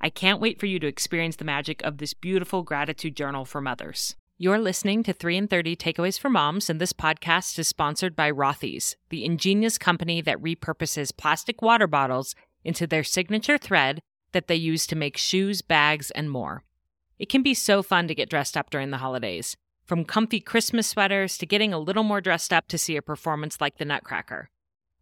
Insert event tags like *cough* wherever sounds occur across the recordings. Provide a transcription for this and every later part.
I can't wait for you to experience the magic of this beautiful gratitude journal for mothers. You're listening to 3 in 30 Takeaways for Moms, and this podcast is sponsored by Rothy's, the ingenious company that repurposes plastic water bottles into their signature thread that they use to make shoes, bags, and more. It can be so fun to get dressed up during the holidays, from comfy Christmas sweaters to getting a little more dressed up to see a performance like the Nutcracker.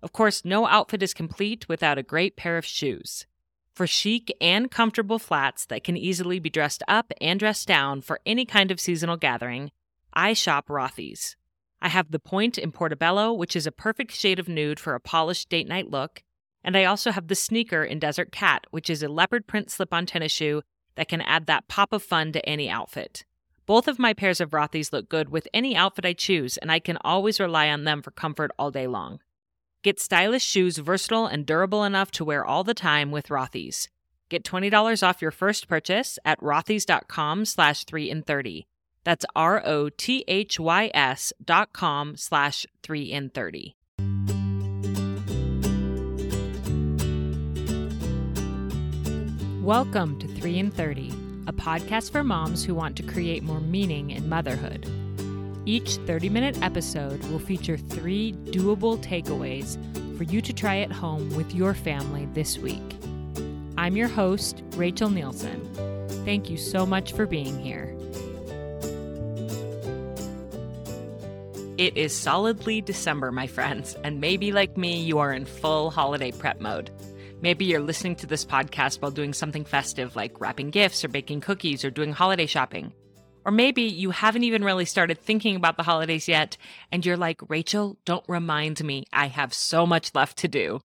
Of course, no outfit is complete without a great pair of shoes. For chic and comfortable flats that can easily be dressed up and dressed down for any kind of seasonal gathering, I shop Rothy's. I have the Point in Portobello, which is a perfect shade of nude for a polished date night look, and I also have the sneaker in Desert Cat, which is a leopard print slip on tennis shoe that can add that pop of fun to any outfit. Both of my pairs of Rothy's look good with any outfit I choose, and I can always rely on them for comfort all day long. Get stylish shoes versatile and durable enough to wear all the time with Rothy's. Get $20 off your first purchase at rothys.com slash 3 in 30. That's R-O-T-H-Y-S dot com slash 3 in 30. Welcome to 3 in 30, a podcast for moms who want to create more meaning in motherhood. Each 30 minute episode will feature three doable takeaways for you to try at home with your family this week. I'm your host, Rachel Nielsen. Thank you so much for being here. It is solidly December, my friends, and maybe like me, you are in full holiday prep mode. Maybe you're listening to this podcast while doing something festive like wrapping gifts or baking cookies or doing holiday shopping. Or maybe you haven't even really started thinking about the holidays yet and you're like, Rachel, don't remind me. I have so much left to do.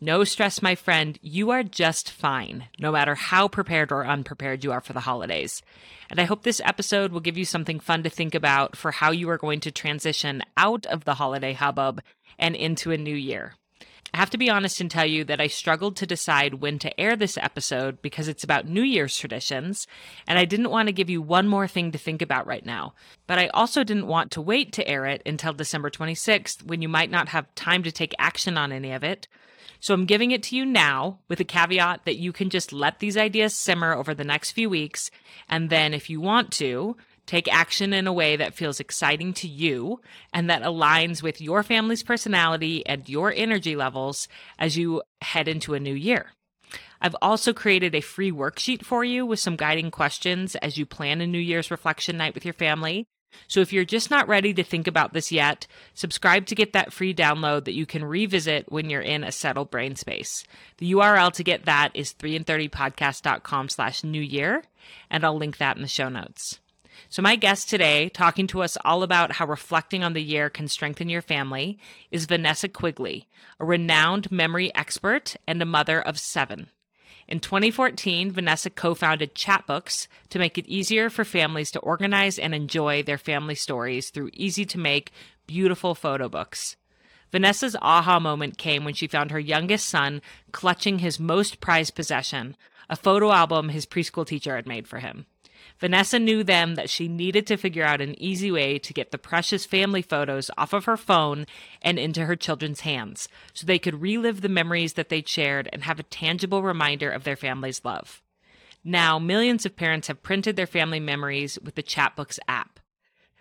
No stress, my friend. You are just fine, no matter how prepared or unprepared you are for the holidays. And I hope this episode will give you something fun to think about for how you are going to transition out of the holiday hubbub and into a new year. I have to be honest and tell you that I struggled to decide when to air this episode because it's about New Year's traditions, and I didn't want to give you one more thing to think about right now. But I also didn't want to wait to air it until December 26th when you might not have time to take action on any of it. So I'm giving it to you now with a caveat that you can just let these ideas simmer over the next few weeks, and then if you want to, Take action in a way that feels exciting to you and that aligns with your family's personality and your energy levels as you head into a new year. I've also created a free worksheet for you with some guiding questions as you plan a New Year's reflection night with your family. So if you're just not ready to think about this yet, subscribe to get that free download that you can revisit when you're in a settled brain space. The URL to get that is 3in30podcast.com slash new year, and I'll link that in the show notes. So, my guest today, talking to us all about how reflecting on the year can strengthen your family, is Vanessa Quigley, a renowned memory expert and a mother of seven. In 2014, Vanessa co founded Chatbooks to make it easier for families to organize and enjoy their family stories through easy to make, beautiful photo books. Vanessa's aha moment came when she found her youngest son clutching his most prized possession, a photo album his preschool teacher had made for him. Vanessa knew then that she needed to figure out an easy way to get the precious family photos off of her phone and into her children's hands so they could relive the memories that they'd shared and have a tangible reminder of their family's love. Now, millions of parents have printed their family memories with the Chatbooks app.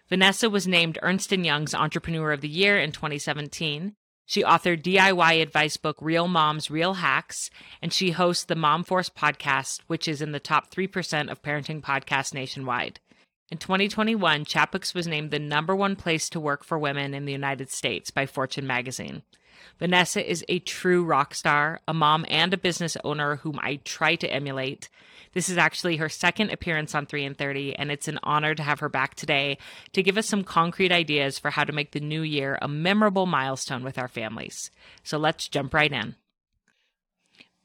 Vanessa was named Ernst & Young's Entrepreneur of the Year in 2017. She authored DIY advice book Real Moms, Real Hacks, and she hosts the Mom Force podcast, which is in the top 3% of parenting podcasts nationwide. In 2021, Chatbooks was named the number one place to work for women in the United States by Fortune magazine. Vanessa is a true rock star, a mom and a business owner whom I try to emulate. This is actually her second appearance on 3 in 30, and it's an honor to have her back today to give us some concrete ideas for how to make the new year a memorable milestone with our families. So let's jump right in.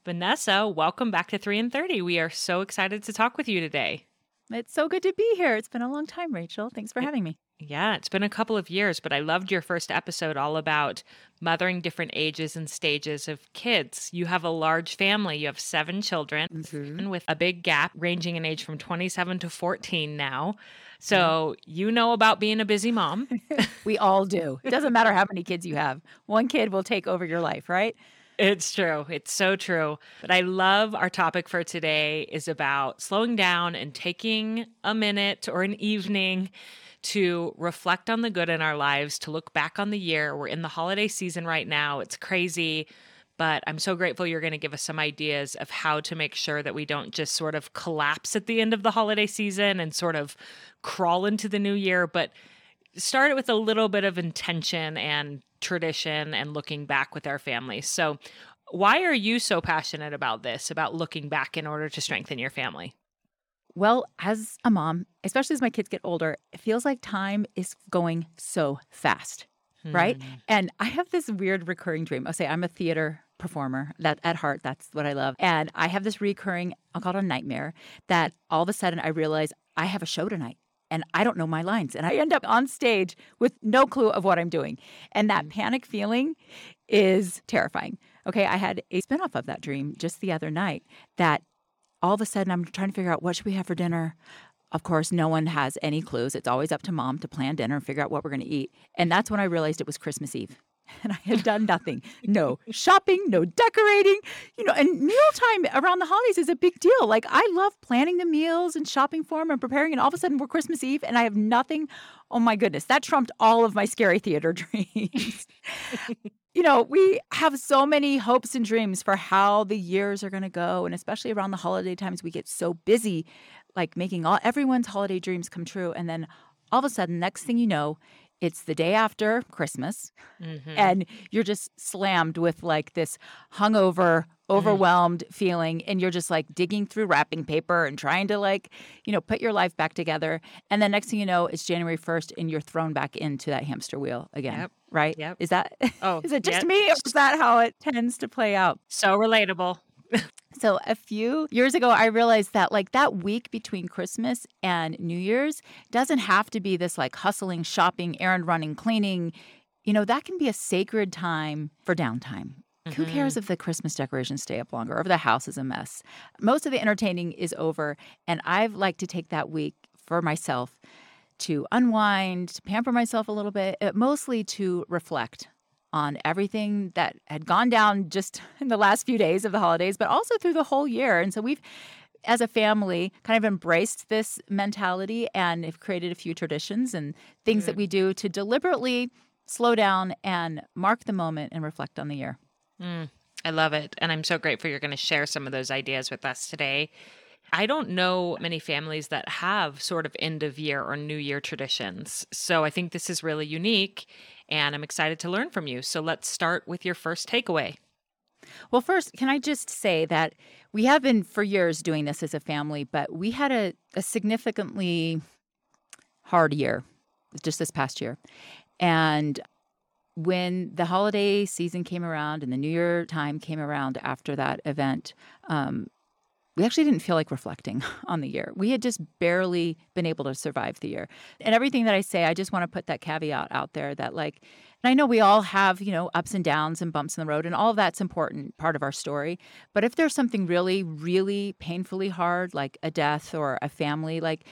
Vanessa, welcome back to 3 in 30. We are so excited to talk with you today. It's so good to be here. It's been a long time, Rachel. Thanks for having me. Yeah, it's been a couple of years, but I loved your first episode all about mothering different ages and stages of kids. You have a large family. You have seven children mm-hmm. with a big gap ranging in age from 27 to 14 now. So you know about being a busy mom. *laughs* we all do. It doesn't matter how many kids you have, one kid will take over your life, right? It's true. It's so true. But I love our topic for today is about slowing down and taking a minute or an evening to reflect on the good in our lives, to look back on the year. We're in the holiday season right now. It's crazy, but I'm so grateful you're going to give us some ideas of how to make sure that we don't just sort of collapse at the end of the holiday season and sort of crawl into the new year, but start it with a little bit of intention and tradition and looking back with our families. So, why are you so passionate about this, about looking back in order to strengthen your family? Well, as a mom, especially as my kids get older, it feels like time is going so fast, hmm. right? And I have this weird recurring dream. I'll say I'm a theater performer that at heart that's what i love and i have this recurring i'll call it a nightmare that all of a sudden i realize i have a show tonight and I don't know my lines. And I end up on stage with no clue of what I'm doing. And that hmm. panic feeling is terrifying. Okay, I had a spinoff of that dream just the other night that all of a sudden I'm trying to figure out what should we have for dinner. Of course, no one has any clues. It's always up to mom to plan dinner and figure out what we're going to eat. And that's when I realized it was Christmas Eve. *laughs* And I had done nothing. No shopping, no decorating. You know, and mealtime around the holidays is a big deal. Like I love planning the meals and shopping for them and preparing. And all of a sudden we're Christmas Eve and I have nothing. Oh my goodness, that trumped all of my scary theater *laughs* dreams you know, we have so many hopes and dreams for how the years are going to go. And especially around the holiday times, we get so busy, like making all everyone's holiday dreams come true. And then all of a sudden, next thing you know, it's the day after Christmas, mm-hmm. and you're just slammed with like this hungover, mm-hmm. overwhelmed mm-hmm. feeling, and you're just like digging through wrapping paper and trying to like, you know, put your life back together. And then next thing you know, it's January 1st, and you're thrown back into that hamster wheel again. Yep. Right? Yep. Is that *laughs* oh is it just yep. me or is that how it tends to play out? So relatable. *laughs* So a few years ago, I realized that like that week between Christmas and New Year's doesn't have to be this like hustling, shopping, errand running, cleaning. You know, that can be a sacred time for downtime. Mm-hmm. Who cares if the Christmas decorations stay up longer or if the house is a mess? Most of the entertaining is over. And I've liked to take that week for myself to unwind, to pamper myself a little bit, uh, mostly to reflect on everything that had gone down just *laughs* in the last few days of the holidays, but also through the whole year. And so we've as a family kind of embraced this mentality and have created a few traditions and things mm. that we do to deliberately slow down and mark the moment and reflect on the year. Mm, I love it. And I'm so grateful you're going to share some of those ideas with us today. I don't know many families that have sort of end of year or new year traditions. So I think this is really unique and I'm excited to learn from you. So let's start with your first takeaway. Well, first, can I just say that we have been for years doing this as a family, but we had a, a significantly hard year just this past year. And when the holiday season came around and the New Year time came around after that event, um, we actually didn't feel like reflecting *laughs* on the year. We had just barely been able to survive the year. And everything that I say, I just want to put that caveat out there that, like, and I know we all have, you know, ups and downs and bumps in the road, and all of that's important part of our story. But if there's something really, really painfully hard, like a death or a family, like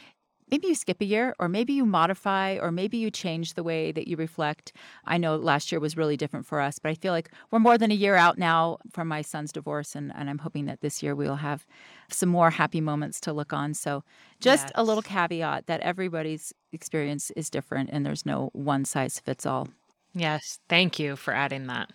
maybe you skip a year or maybe you modify or maybe you change the way that you reflect. I know last year was really different for us, but I feel like we're more than a year out now from my son's divorce and, and I'm hoping that this year we'll have some more happy moments to look on. So just yes. a little caveat that everybody's experience is different and there's no one size fits all. Yes, thank you for adding that.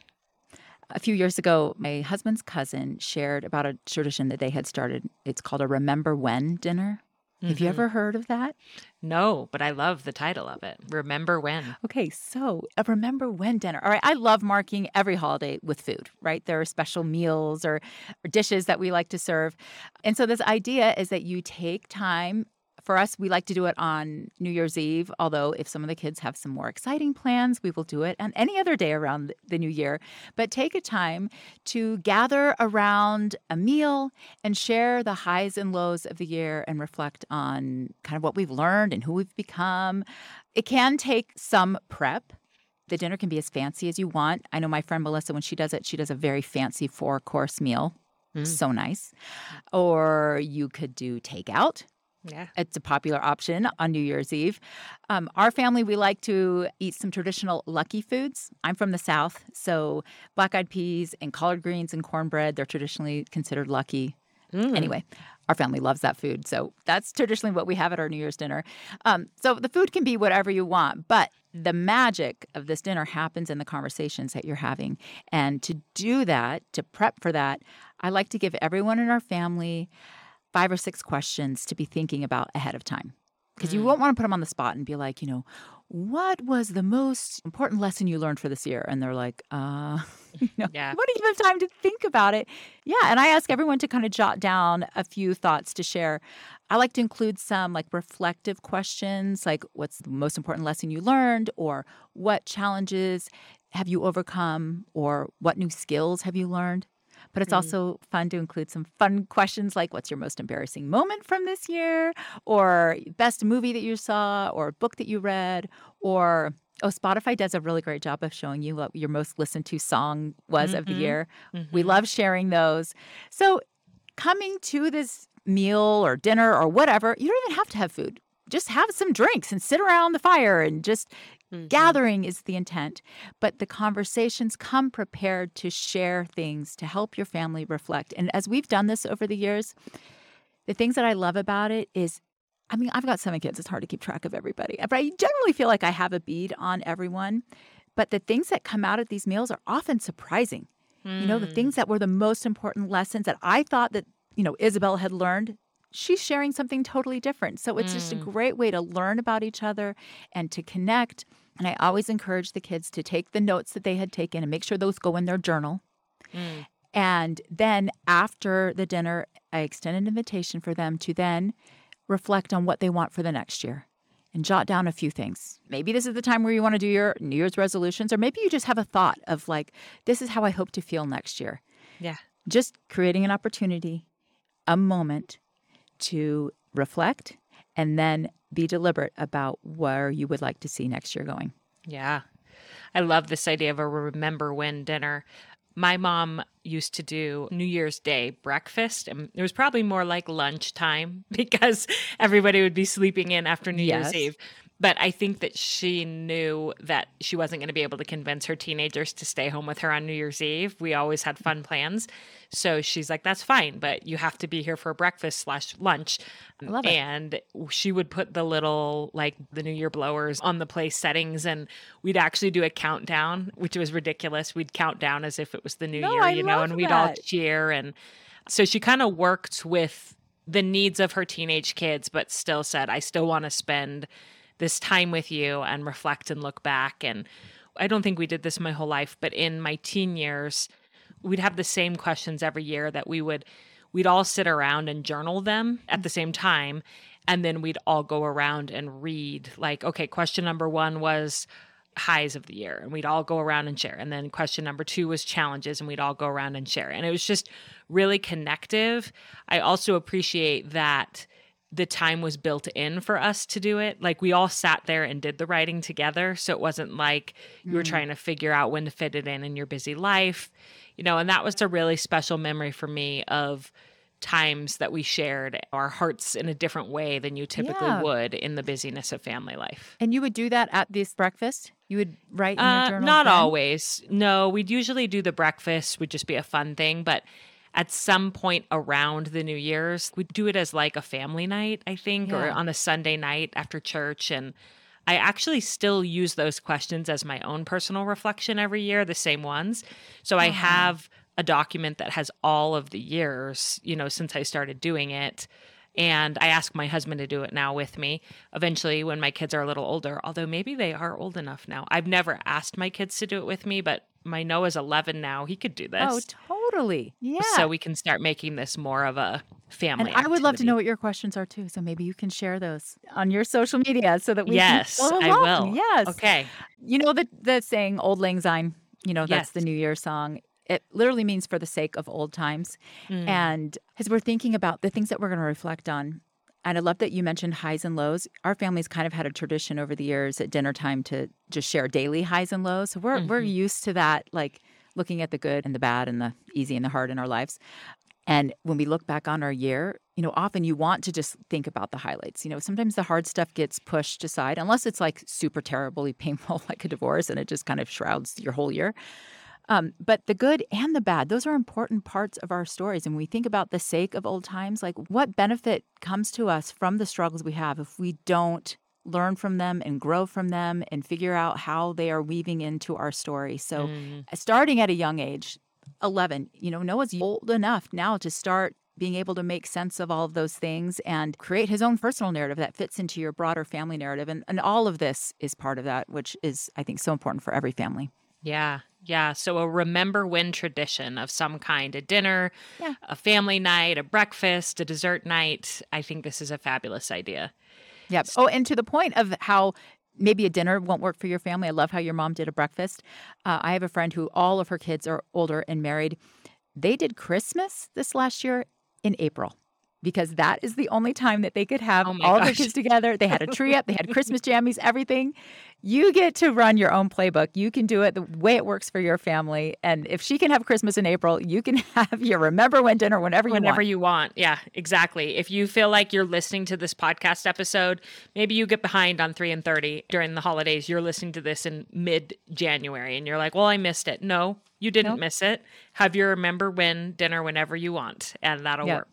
A few years ago, my husband's cousin shared about a tradition that they had started. It's called a Remember When dinner. Have you Mhm. ever heard of that? No, but I love the title of it. Remember when? Okay, so a remember when dinner. All right, I love marking every holiday with food, right? There are special meals or, or dishes that we like to serve. And so this idea is that you take time. For us, we like to do it on New Year's Eve, although if some of the kids have some more exciting plans, we will do it on any other day around the new year. But take a time to gather around a meal and share the highs and lows of the year and reflect on kind of what we've learned and who we've become. It can take some prep. The dinner can be as fancy as you want. I know my friend Melissa, when she does it, she does a very fancy four course meal. Mm. So nice. Or you could do takeout. Yeah. It's a popular option on New Year's Eve. Um, our family, we like to eat some traditional lucky foods. I'm from the South, so black eyed peas and collard greens and cornbread, they're traditionally considered lucky. Mm. Anyway, our family loves that food. So that's traditionally what we have at our New Year's dinner. Um, so the food can be whatever you want, but the magic of this dinner happens in the conversations that you're having. And to do that, to prep for that, I like to give everyone in our family five or six questions to be thinking about ahead of time. Because you Mm. won't want to put them on the spot and be like, you know, what was the most important lesson you learned for this year? And they're like, uh, *laughs* you know, Yeah. you want to give them time to think about it. Yeah. And I ask everyone to kind of jot down a few thoughts to share. I like to include some like reflective questions, like what's the most important lesson you learned, or what challenges have you overcome, or what new skills have you learned? But it's also fun to include some fun questions like what's your most embarrassing moment from this year, or best movie that you saw, or book that you read, or oh, Spotify does a really great job of showing you what your most listened to song was of the Mhm. year. We Mhm. love sharing those. So, coming to this meal or dinner or whatever, you don't even have to have food. Just have some drinks and sit around the fire and just Mhm. gathering is the intent. But the conversations come prepared to share things to help your family reflect. And as we've done this over the years, the things that I love about it is I mean, I've got seven kids. It's hard to keep track of everybody. But I generally feel like I have a bead on everyone. But the things that come out at these meals are often surprising. You know, the Mm. things that were the most important lessons that I thought that, you know, Isabel had learned, she's sharing something totally different. So it's just a Mm. great way to learn about each other and to connect. And I always encourage the kids to take the notes that they had taken and make sure those go in their journal. Mm. And then after the dinner, I extend an invitation for them to then reflect on what they want for the next year and jot down a few things. Maybe this is the time where you want to do your New Year's resolutions, or maybe you just have a thought of like, this is how I hope to feel next year. Yeah. Just creating an opportunity, a moment to reflect and then be deliberate about where you would like to see next year going. Yeah. I love this idea of a remember when dinner. My mom used to do New Year's Day breakfast, and it was probably more like lunchtime *laughs* because everybody would be sleeping in after New Yes. Year's Eve. But I think that she knew that she wasn't going to be able to convince her teenagers to stay home with her on New Year's Eve. We always had fun plans. So she's like, that's fine, but you have to be here for breakfast slash lunch. I love it. And she would put the little, like the New Year blowers on the place settings, and we'd actually do a countdown, which was ridiculous. We'd count down as if it was the new No, year, I you know, and we'd all cheer. And so she kind of worked with the needs of her teenage kids, but still said, I still want to spend this time with you and reflect and look back. And I don't think we did this my whole life, but in my teen years, we'd have the same questions every year that we would we'd all sit around and journal them at the same time. And then we'd all go around and read like okay question number 1 was highs of the year and we'd all go around and share. And then question number 2 was challenges and we'd all go around and share. And it was just really connective. I also appreciate that the time was built in for us to do it. Like we all sat there and did the writing together. So it wasn't like you were Mm. trying to figure out when to fit it in in your busy life, you know, and that was a really special memory for me of times that we shared our hearts in a different way than you typically Yeah. would in the busyness of family life. And you would do that at this breakfast? You would write in your Uh, journal? not then? always. No, we'd usually do the breakfast, would just be a fun thing. But at some point around the New Year's, we'd do it as like a family night, I think, or on a Sunday night after church. And I actually still use those questions as my own personal reflection every year, the same ones. So I uh-huh. have a document that has all of the years, you know, since I started doing it. And I ask my husband to do it now with me eventually when my kids are a little older, although maybe they are old enough now. I've never asked my kids to do it with me, but my Noah's 11 now. He could do oh, this. Oh, totally. Yeah. So we can start making this more of a family. And I would love to know what your questions are too. So maybe you can share those on your social media so that we Yes, can follow I will. Yes. Okay. You know the the saying "Auld Lang Syne." You know that's Yes. the New Year song. It literally means for the sake of old times. Mm. And as we're thinking about the things that we're going to reflect on, and I love that you mentioned highs and lows. Our family's kind of had a tradition over the years at dinner time to just share daily highs and lows. So we're we're Mhm. used to that, like looking at the good and the bad and the easy and the hard in our lives. And when we look back on our year, you know, often you want to just think about the highlights. You know, sometimes the hard stuff gets pushed aside, unless it's like super terribly *laughs* painful, like a divorce, and it just kind of shrouds your whole year. Um, but the good and the bad, those are important parts of our stories. And we think about the sake of old times, like what benefit comes to us from the struggles we have if we don't learn from them and grow from them and figure out how they are weaving into our story. So, Mm. starting at a young age, 11, you know, Noah's old enough now to start being able to make sense of all of those things and create his own personal narrative that fits into your broader family narrative. And, and all of this is part of that, which is, I think, so important for every family. Yeah. Yeah. So a remember when tradition of some kind a dinner, Yeah. a family night, a breakfast, a dessert night. I think this is a fabulous idea. Yep. Oh, and to the point of how maybe a dinner won't work for your family. I love how your mom did a breakfast. Uh, I have a friend who all of her kids are older and married. They did Christmas this last year in April because that is the only time that they could have Oh all their kids together. They had a tree up, they had Christmas jammies, everything. You get to run your own playbook. You can do it the way it works for your family. And if she can have Christmas in April, you can *laughs* have your remember when dinner whenever you Whenever want. you want. Yeah, exactly. If you feel like you're listening to this podcast episode, maybe you get behind on 3 in 30 during the holidays. You're listening to this in mid January and you're like, well, I missed it. No, you didn't Nope. miss it. Have your remember when dinner whenever you want, and that'll Yep. work.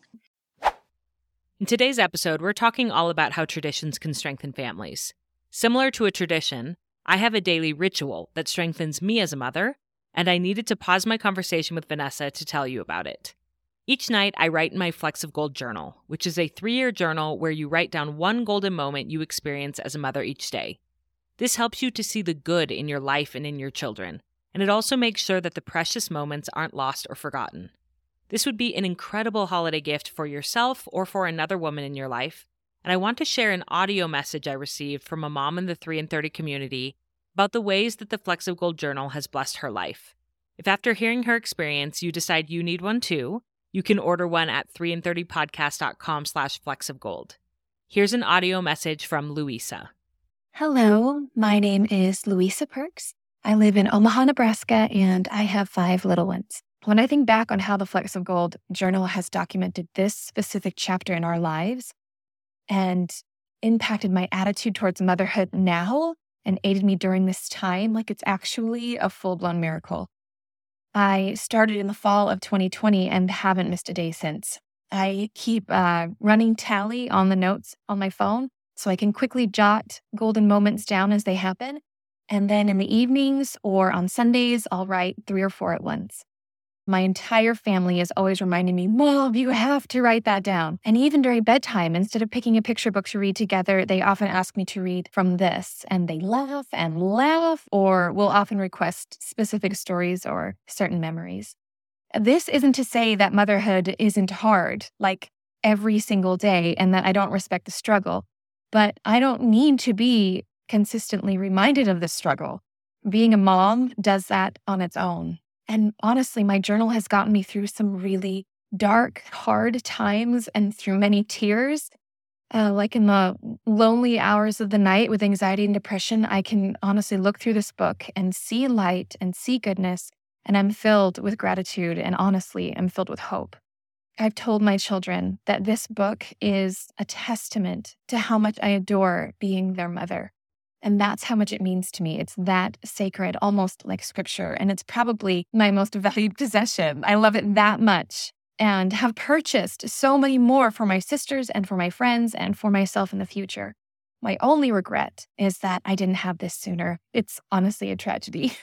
In today's episode, we're talking all about how traditions can strengthen families. Similar to a tradition, I have a daily ritual that strengthens me as a mother, and I needed to pause my conversation with Vanessa to tell you about it. Each night, I write in my Flecks of Gold journal, which is a three year journal where you write down one golden moment you experience as a mother each day. This helps you to see the good in your life and in your children, and it also makes sure that the precious moments aren't lost or forgotten. This would be an incredible holiday gift for yourself or for another woman in your life, and I want to share an audio message I received from a mom in the 3 in 30 community about the ways that the of Gold journal has blessed her life. If after hearing her experience you decide you need one too, you can order one at 3in30podcast.com slash flecks. Here's an audio message from Louisa. Hello, my name is Louisa Perks. I live in Omaha, Nebraska, and I have five little ones. When I think back on how the Flecks of Gold journal has documented this specific chapter in our lives and impacted my attitude towards motherhood now and aided me during this time, like it's actually a full blown miracle. I started in the fall of 2020 and haven't missed a day since. I keep uh, running tally on the notes on my phone so I can quickly jot golden moments down as they happen. And then in the evenings or on Sundays, I'll write three or four at once. My entire family is always reminding me, Mom, you have to write that down. And even during bedtime, instead of picking a picture book to read together, they often ask me to read from this. And they laugh and laugh, or will often request specific stories or certain memories. This isn't to say that motherhood isn't hard, like every single day, and that I don't respect the struggle but I don't need to be consistently reminded of the struggle. Being a mom does that on its own. And honestly, my journal has gotten me through some really dark, hard times and through many tears. Uh, like in the lonely hours of the night with anxiety and depression, I can honestly look through this book and see light and see goodness. And I'm filled with gratitude. And honestly, I'm filled with hope. I've told my children that this book is a testament to how much I adore being their mother. And that's how much it means to me. It's that sacred, almost like scripture. And it's probably my most *laughs* valued possession. I love it that much and have purchased so many more for my sisters and for my friends and for myself in the future. My only regret is that I didn't have this sooner. It's honestly a tragedy. *laughs*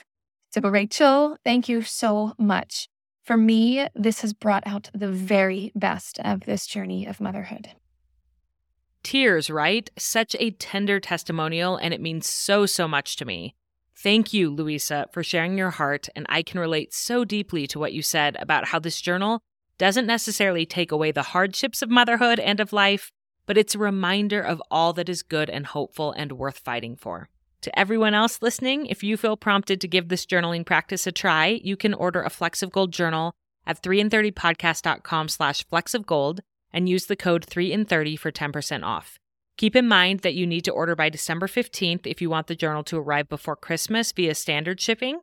So, Rachel, thank you so much. For me, this has brought out the very best of this journey of motherhood. Tears, right? Such a tender testimonial, and it means so, so much to me. Thank you, Louisa, for sharing your heart, and I can relate so deeply to what you said about how this journal doesn't necessarily take away the hardships of motherhood and of life, but it's a reminder of all that is good and hopeful and worth fighting for. To everyone else listening, if you feel prompted to give this journaling practice a try, you can order a Flecks of Gold journal at 3in30podcast.com slash flecks of gold and use the code 3in30 for 10% off. Keep in mind that you need to order by December 15th if you want the journal to arrive before Christmas via standard shipping,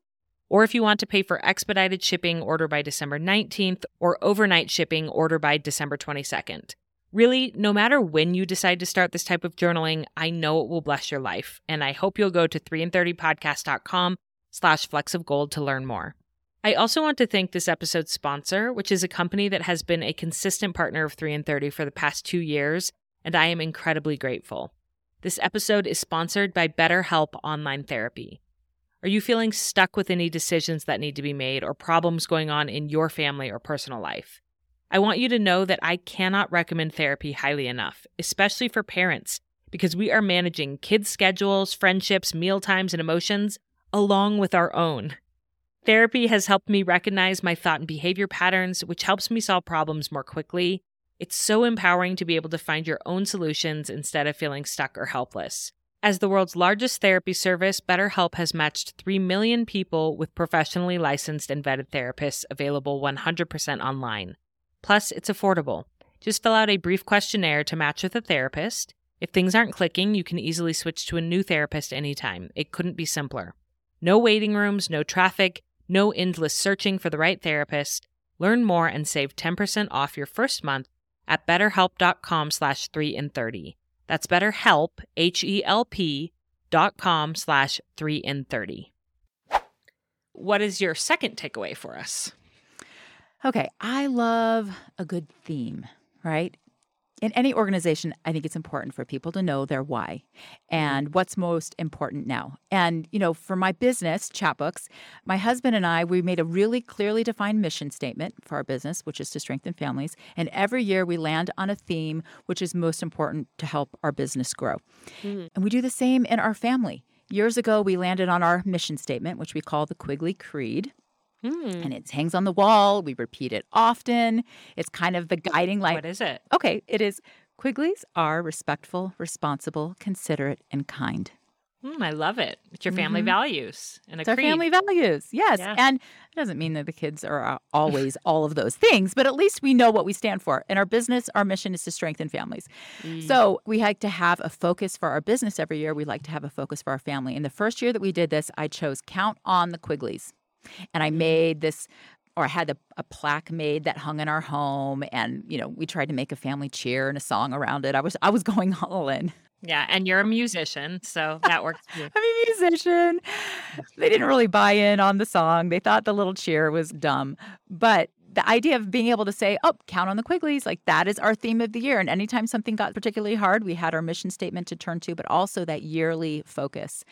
or if you want to pay for expedited shipping, order by December 19th, or overnight shipping, order by December 22nd. Really, no matter when you decide to start this type of journaling, I know it will bless your life, and I hope you'll go to 3in30podcast.com slash flecks of gold to learn more. I also want to thank this episode's sponsor, which is a company that has been a consistent partner of 3 in 30 for the past two years, and I am incredibly grateful. This episode is sponsored by BetterHelp Online Therapy. Are you feeling stuck with any decisions that need to be made or problems going on in your family or personal life? I want you to know that I cannot recommend therapy highly enough, especially for parents, because we are managing kids' schedules, friendships, meal times, and emotions along with our own. Therapy has helped me recognize my thought and behavior patterns, which helps me solve problems more quickly. It's so empowering to be able to find your own solutions instead of feeling stuck or helpless. As the world's largest therapy service, BetterHelp has matched 3 million people with professionally licensed and vetted therapists available 100% online. Plus, it's affordable. Just fill out a brief questionnaire to match with a therapist. If things aren't clicking, you can easily switch to a new therapist anytime. It couldn't be simpler. No waiting rooms, no traffic, no endless searching for the right therapist. Learn more and save 10% off your first month at betterhelp.com slash 3 in 30. That's betterhelp, H-E-L-P dot com slash 3 in 30. What is your second takeaway for us? Okay, I love a good theme, right? In any organization, I think it's important for people to know their why and what's most important now. And, you know, for my business, Chatbooks, my husband and I, we made a really clearly defined mission statement for our business, which is to strengthen families. And every year we land on a theme which is most important to help our business grow. Mm-hmm. And we do the same in our family. Years ago, we landed on our mission statement, which we call the Quigley Creed. Mm. And it hangs on the wall. We repeat it often. It's kind of the guiding light. What is it? Okay, it is Quigleys are respectful, responsible, considerate, and kind. Mm, I love it. It's your family mm-hmm. values and it's our family values. Yes. Yeah. And it doesn't mean that the kids are always all of those things, but at least we know what we stand for. In our business, our mission is to strengthen families. Mm. So we like to have a focus for our business every year. We like to have a focus for our family. In the first year that we did this, I chose Count on the Quigleys. And I mm-hmm. made this or I had a, a, plaque made that hung in our home and you know we tried to make a family cheer and a song around it. I was i was going *laughs* all in. Yeah and you're a musician so that works *laughs* i'm a musician. They didn't really buy in on the song. They thought the little cheer was dumb. But the idea of being able to say, oh, count on the Quigleys, like that is our theme of the year. And anytime something got particularly hard, we had our mission statement to turn to, but also that yearly focus.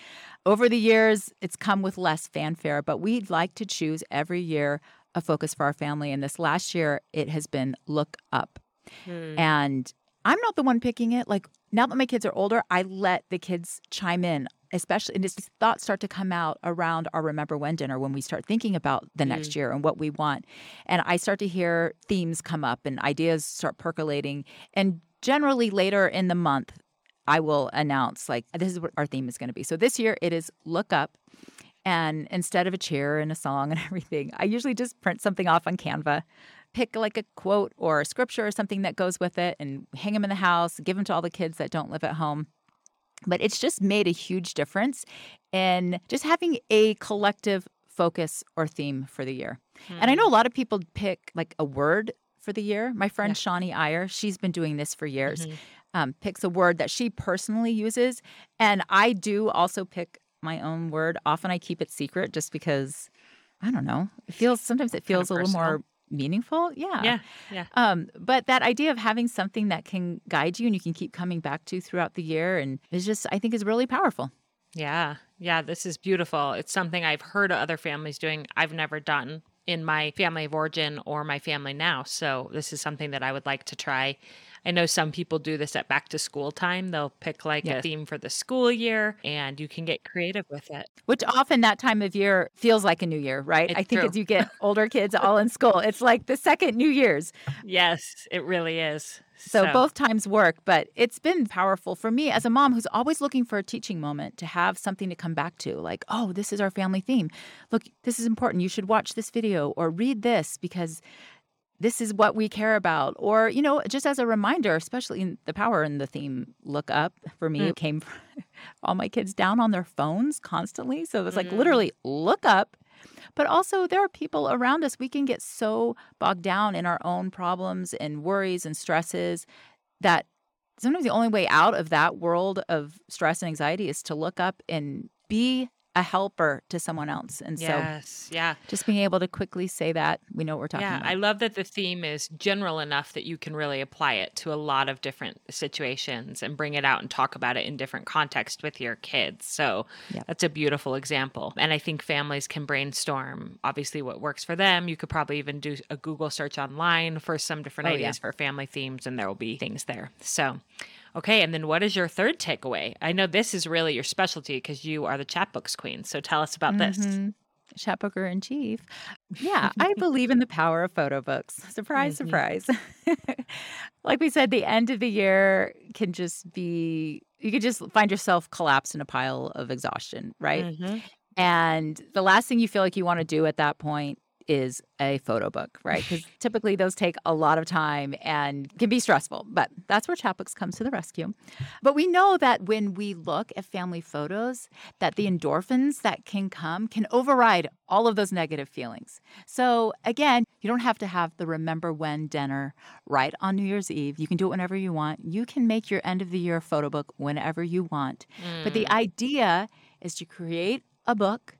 Over the years, it's come with less fanfare, but we'd like to choose every year a focus for our family. And this last year, it has been look up. Hmm. And I'm not the one picking it. Like now that my kids are older, I let the kids chime in especially and these thoughts start to come out around our remember when dinner when we start thinking about the mm. next year and what we want and i start to hear themes come up and ideas start percolating and generally later in the month i will announce like this is what our theme is going to be so this year it is look up and instead of a chair and a song and *laughs* everything i usually just print something off on canva pick like a quote or a scripture or something that goes with it and hang them in the house give them to all the kids that don't live at home but it's just made a huge difference in just having a collective focus or theme for the year. Mm. And I know a hmm. lot of people pick like a word for the year. My friend yeah. Shawnee Iyer, she's been doing this for years, mm-hmm. um, picks a word that she personally uses. And I do also pick my own word. Often I keep it secret just because, I don't know, it feels, sometimes it feels kind of a little more meaningful. Yeah. Yeah. Yeah. Um, but that idea of having something that can guide you and you can keep coming back to throughout the year and is just, I think, is really powerful. Yeah. Yeah. This is beautiful. It's something I've heard other families doing. I've never done in my family of origin or my family now. So this is something that I would like to try. I know some people do this at back to school time. They'll pick like Yes. a theme for the school year and you can get creative with it. Which often that time of year feels like a new year, right? It's I think true. as you get *laughs* older kids all in school, it's like the second New Year's. Yes, it really is. So, both times work, but it's been powerful for me as a mom who's always looking for a teaching moment to have something to come back to. Like, oh, this is our family theme. Look, this is important. You should watch this video or read this because this is what we care about. Or, you know, just as a reminder, especially in the power in the theme look up for me Mm. came from *laughs* all my kids down on their phones constantly. So it was like Mm. literally look up. But also, there are people around us. We can get so bogged down in our own problems and worries and stresses that sometimes the only way out of that world of stress and anxiety is to look up and be a helper to someone else. And so Yes. Yeah. just being able to quickly say that, we know what we're talking Yeah, about. I love that the theme is general enough that you can really apply it to a lot of different situations and bring it out and talk about it in different contexts with your kids. So that's a beautiful example. And I think families can brainstorm obviously what works for them. You could probably even do a Google search online for some different Oh, yeah. ideas for family themes, and there will be things there. So, okay. And then what is your third takeaway? I know this is really your specialty because you are the Chatbooks queen. So tell us about this. Mhm. Chatbooker in chief. Yeah, I *laughs* believe in the power of photo books. Surprise, Mhm. surprise. *laughs* like we said, the end of the year can just be, you could just find yourself collapsed in a pile of exhaustion, right? Mhm. And the last thing you feel like you want to do at that point is a photo book, right? *laughs* Because typically those take a lot of time and can be stressful. But that's where Chatbooks comes to the rescue. But we know that when we look at family photos, that the endorphins that can come can override all of those negative feelings. So again, you don't have to have the remember when dinner right on New Year's Eve. You can do it whenever you want. You can make your end of the year photo book whenever you want. But the Mm. idea is to create a book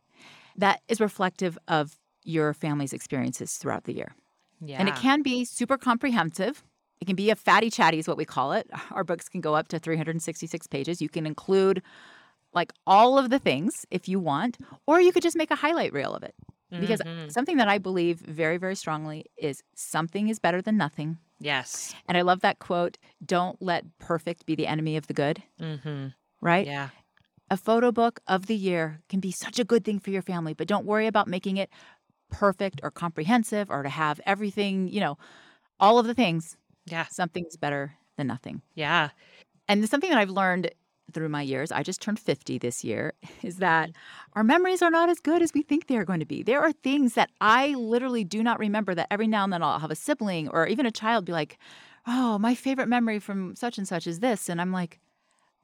that is reflective of your family's experiences throughout the year. yeah. And it can be super comprehensive. It can be a fatty chatty, is what we call it. Our books can go up to 366 pages. You can include like all of the things if you want, or you could just make a highlight reel of it. Because Mhm. something that I believe very, very strongly is something is better than nothing. Yes. And I love that quote don't let perfect be the enemy of the good, Mm-hmm. right? Yeah. A photo book of the year can be such a good thing for your family, but don't worry about making it perfect or comprehensive or to have everything, you know, all of the things. Yeah. Something's better than nothing. Yeah. And something that I've learned through my years, I just turned 50 this year, *laughs* is that our memories are not as good as we think they are going to be. There are things that I literally do not remember that every now and then I'll have a sibling or even a child be like, oh, my favorite memory from such and such is this. And I'm like,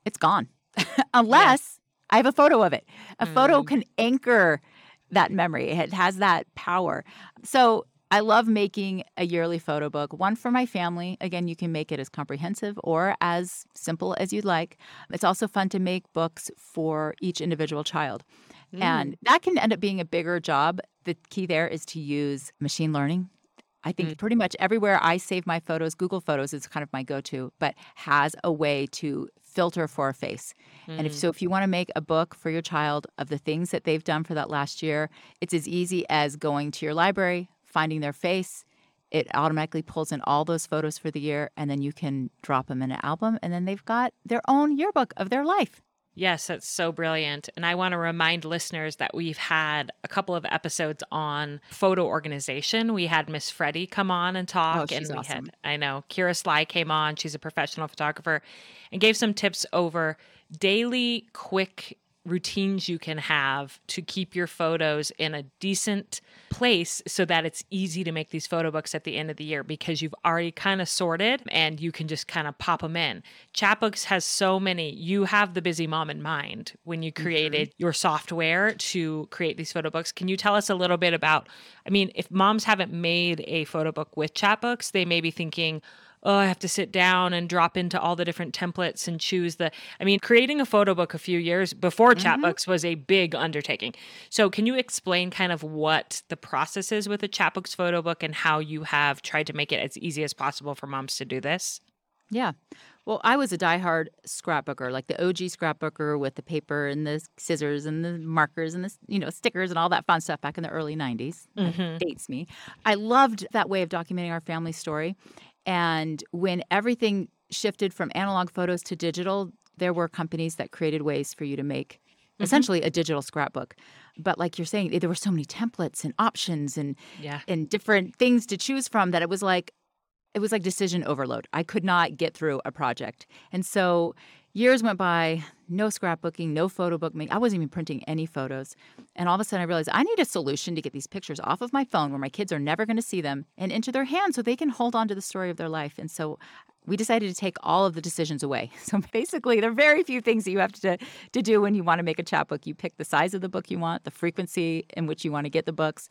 it's gone. *laughs* Unless I have a photo of it. A photo Mm. can anchor that memory, it has that power. So I love making a yearly photo book, one for my family. Again, you can make it as comprehensive or as simple as you'd like. It's also fun to make books for each individual child. Mm. And that can end up being a bigger job. The key there is to use machine learning. I think Mm. pretty much everywhere I save my photos, Google Photos is kind of my go to, but has a way to filter for a face. And if Mm. so, if you want to make a book for your child of the things that they've done for that last year, it's as easy as going to your library, finding their face. It automatically pulls in all those photos for the year, and then you can drop them in an album, and then they've got their own yearbook of their life. Yes, that's so brilliant. And I want to remind listeners that we've had a couple of episodes on photo organization. We had Miss Freddie come on and oh, talk. Oh, and we awesome. had, I know, Kira Sly came on. She's a professional photographer and gave some tips over daily, quick routines you can have to keep your photos in a decent place so that it's easy to make these photo books at the end of the year because you've already kind of sorted and you can just kind of pop them in. Chatbooks has so many. You have the busy mom in mind when you created mm-hmm. your software to create these photo books. Can you tell us a little bit about? I mean, if moms haven't made a photo book with Chatbooks, they may be thinking, oh, I have to sit down and drop into all the different templates and choose the. I mean, creating a photo book a few years before Mhm. chatbooks was a big undertaking. So, can you explain kind of what the process is with a chatbooks photo book and how you have tried to make it as easy as possible for moms to do this? Yeah. Well, I was a diehard scrapbooker, like the OG scrapbooker with the paper and the scissors and the markers and the you know stickers and all that fun stuff back in the early 90s. That Mhm. dates me. I loved that way of documenting our family story. And when everything shifted from analog photos to digital, there were companies that created ways for you to make Mhm. essentially a digital scrapbook. But like you're saying, there were so many templates and options and Yeah. and different things to choose from that it was like it was like decision overload. I could not get through a project. And so years went by, no scrapbooking, no photo book. I wasn't even printing any photos. And all of a sudden I realized I need a solution to get these pictures off of my phone where my kids are never going to see them and into their hands so they can hold on to the story of their life. And so we decided to take all of the decisions away. *laughs* So basically, there are very few things that you have to, to do when you want to make a Chatbook. You pick the size of the book you want, the frequency in which you want to get the books,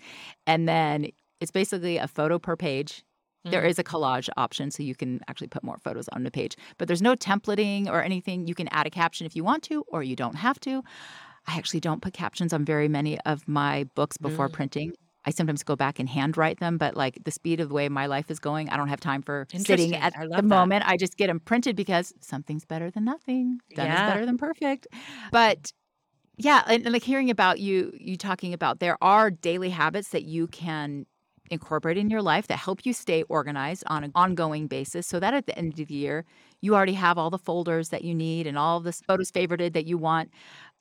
and then it's basically a photo per page. There Mm. is a collage option, so you can actually put more photos on the page. But there's no templating or anything. You can add a caption if you want to, or you don't have to. I actually don't put captions on very many of my books before Mm. printing. I sometimes go back and handwrite them, but like the speed of the way my life is going, I don't have time for sitting at the that. moment. I just get them printed because something's better than nothing. Done Yeah. is better than perfect. But yeah, and, and like hearing about you, you talking about there are daily habits that you can incorporate in your life that help you stay organized on an ongoing basis so that at the end of the year you already have all the folders that you need and all the photos favorited that you want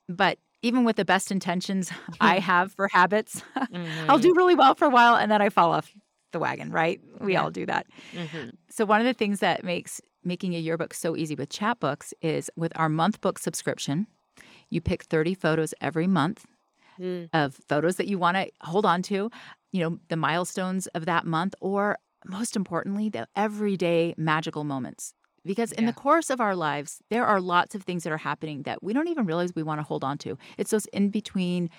but even with the best intentions *laughs* i *laughs* have for habits *laughs* i'll Mhm. do really well for a while and then i fall off the wagon right we Yeah. all do that Mhm. so one of the things that makes making a yearbook so easy with Chatbooks is with our month book subscription you pick 30 photos every month Mm. of photos that you want to hold on to, you know, the milestones of that month, or most importantly, the everyday magical moments. Because in Yeah. the course of our lives, there are lots of things that are happening that we don't even realize we want to hold on to. It's those in between,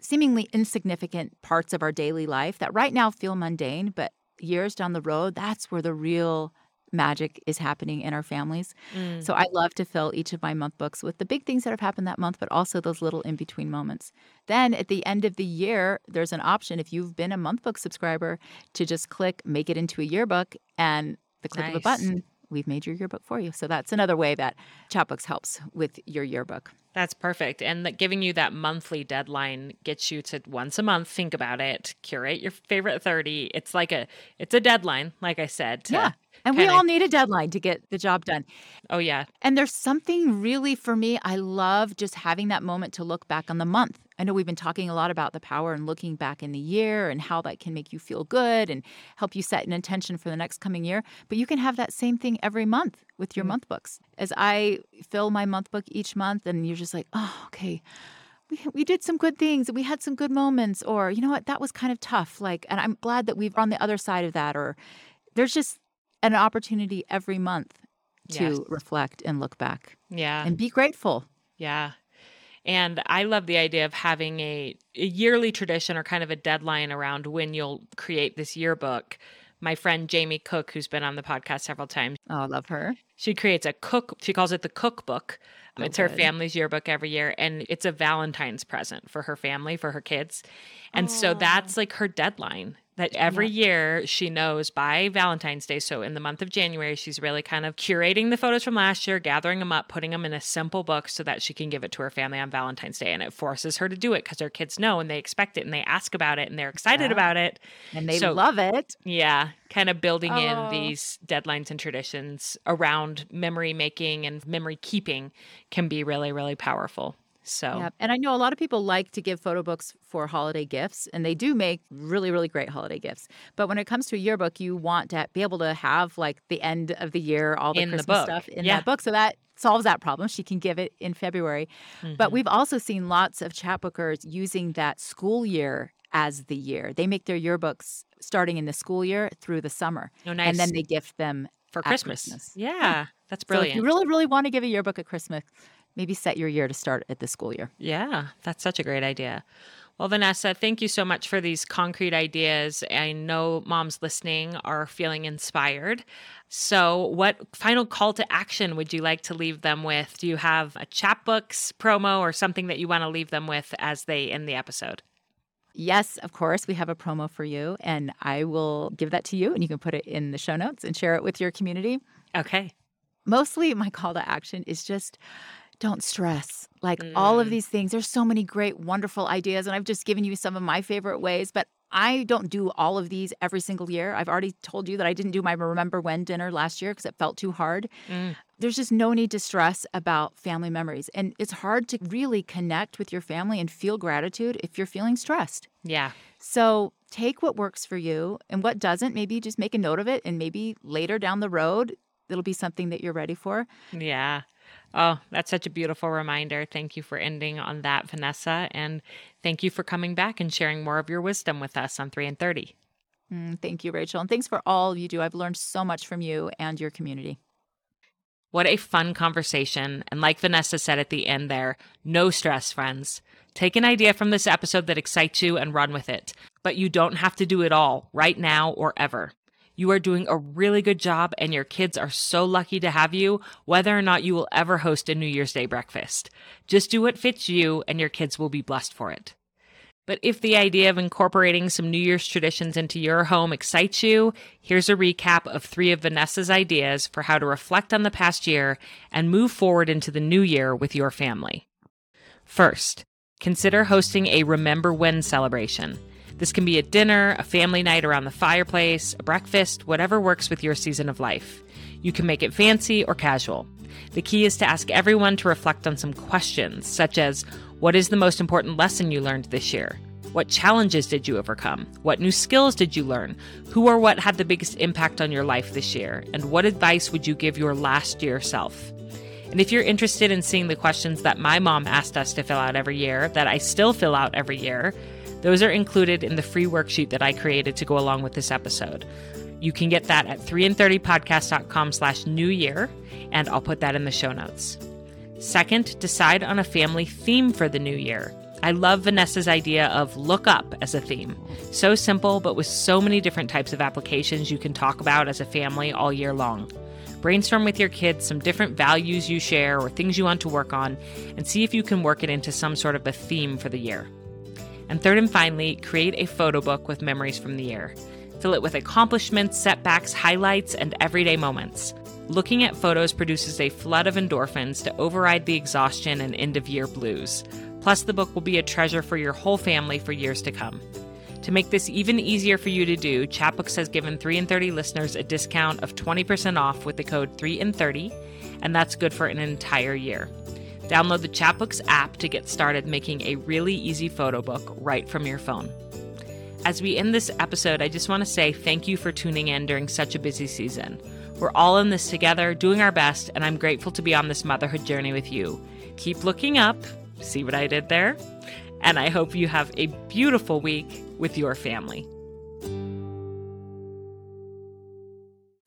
seemingly insignificant parts of our daily life that right now feel mundane, but years down the road, that's where the real magic is happening in our families. Mm. So I love to fill each of my month books with the big things that have happened that month, but also those little in between moments. Then at the end of the year, there's an option if you've been a month book subscriber to just click make it into a yearbook and the click of a button, we've made your yearbook for you. So that's another way that Chatbooks helps with your yearbook. That's perfect. And that giving you that monthly deadline gets you to once a month think about it, curate your favorite 30. It's like a it's a deadline, like I said. to Yeah. And we all need a deadline to get the job done. Oh yeah. And there's something really for me, I love just having that moment to look back on the month. I know we've been talking a lot about the power and looking back in the year and how that can make you feel good and help you set an intention for the next coming year. But you can have that same thing every month with your Mm. month books. As I fill my month book each month, and you're just like, oh, okay. We, we did some good things and we had some good moments or you know what that was kind of tough like and i'm glad that we've on the other side of that or there's just an opportunity every month to Yes. reflect and look back Yeah. and be grateful. Yeah. And I love the idea of having a, a yearly tradition or kind of a deadline around when you'll create this yearbook. My friend Jamie Cook, who's been on the podcast several times, Oh, I love her. she creates a cook. She calls it the cookbook. Oh, it's her good. family's yearbook every year, and it's a Valentine's present for her family, for her kids. And so that's like her deadline that every year she knows by Valentine's Day. So in the month of January, she's really kind of curating the photos from last year, gathering them up, putting them in a simple book so that she can give it to her family on Valentine's Day. And it forces her to do it because her kids know and they expect it and they ask about it and they're excited Yeah. about it. And they So- love it. Yeah, kind of building Oh. in these deadlines and traditions around memory making and memory keeping can be really, really powerful. So, Yeah. And I know a lot of people like to give photo books for holiday gifts, and they do make really, really great holiday gifts. But when it comes to a yearbook, you want to be able to have like the end of the year, all the In the Christmas book. stuff in Yeah. that book. So that solves that problem. She can give it in February. But mhm. we've also seen lots of Chatbookers using that school year as the year. They make their yearbooks starting in the school year through the summer. oh, nice. And then they gift them for Christmas. Christmas. Yeah. That's brilliant. So if you really, really want to give a yearbook at Christmas, maybe set your year to start at the school year. Yeah, that's such a great idea. Well, Vanessa, thank you so much for these concrete ideas. I know moms listening are feeling inspired. So, what final call to action would you like to leave them with? Do you have a Chatbooks promo or something that you want to leave them with as they end the episode? Yes, of course, we have a promo for you, and I will give that to you, and you can put it in the show notes and share it with your community. Okay. Mostly, my call to action is just don't stress. Like mm. all of mm. these things, there's so many great, wonderful ideas. And I've just given you some of my favorite ways, but I don't do all of these every single year. I've already told you that I didn't do my Remember When dinner last year because it felt too hard. Mm. There's just no need to stress about family memories. And it's hard to really connect with your family and feel gratitude if you're feeling stressed. Yeah. So take what works for you and what doesn't, maybe just make a note of it. And maybe later down the road, it'll be something that you're ready for. Yeah. Oh, that's such a beautiful reminder. Thank you for ending on that, Vanessa. And thank you for coming back and sharing more of your wisdom with us on 3 in 30. Mm, thank you, Rachel. And thanks for all you do. I've learned so much from you and your community. What a fun conversation. And like Vanessa said at the end there, no stress, friends. Take an idea from this episode that excites you and run with it. But you don't have to do it all right now or ever. You are doing a really good job, and your kids are so lucky to have you, whether or not you will ever host a New Year's Day breakfast. Just do what fits you, and your kids will be blessed for it. But if the idea of incorporating some New Year's traditions into your home excites you, here's a recap of three of Vanessa's ideas for how to reflect on the past year and move forward into the new year with your family. First, consider hosting a Remember When celebration. This can be a dinner, a family night around the fireplace, a breakfast, whatever works with your season of life. You can make it fancy or casual. The key is to ask everyone to reflect on some questions, such as What is the most important lesson you learned this year? What challenges did you overcome? What new skills did you learn? Who or what had the biggest impact on your life this year? And what advice would you give your last year self? And if you're interested in seeing the questions that my mom asked us to fill out every year, that I still fill out every year, those are included in the free worksheet that I created to go along with this episode. You can get that at 3in30podcast.com slash new year, and I'll put that in the show notes. Second, decide on a family theme for the new year. I love Vanessa's idea of look up as a theme. So simple, but with so many different types of applications you can talk about as a family all year long. Brainstorm with your kids some different values you share or things you want to work on, and see if you can work it into some sort of a theme for the year. And third and finally, create a photo book with memories from the year. Fill it with accomplishments, setbacks, highlights, and everyday moments. Looking at photos produces a flood of endorphins to override the exhaustion and end of year blues. Plus, the book will be a treasure for your whole family for years to come. To make this even easier for you to do, Chatbooks has given 3 in 30 listeners a discount of 20% off with the code 3 in 30, and that's good for an entire year. Download the Chatbooks app to get started making a really easy photo book right from your phone. As we end this episode, I just want to say thank you for tuning in during such a busy season. We're all in this together, doing our best, and I'm grateful to be on this motherhood journey with you. Keep looking up. See what I did there? And I hope you have a beautiful week with your family.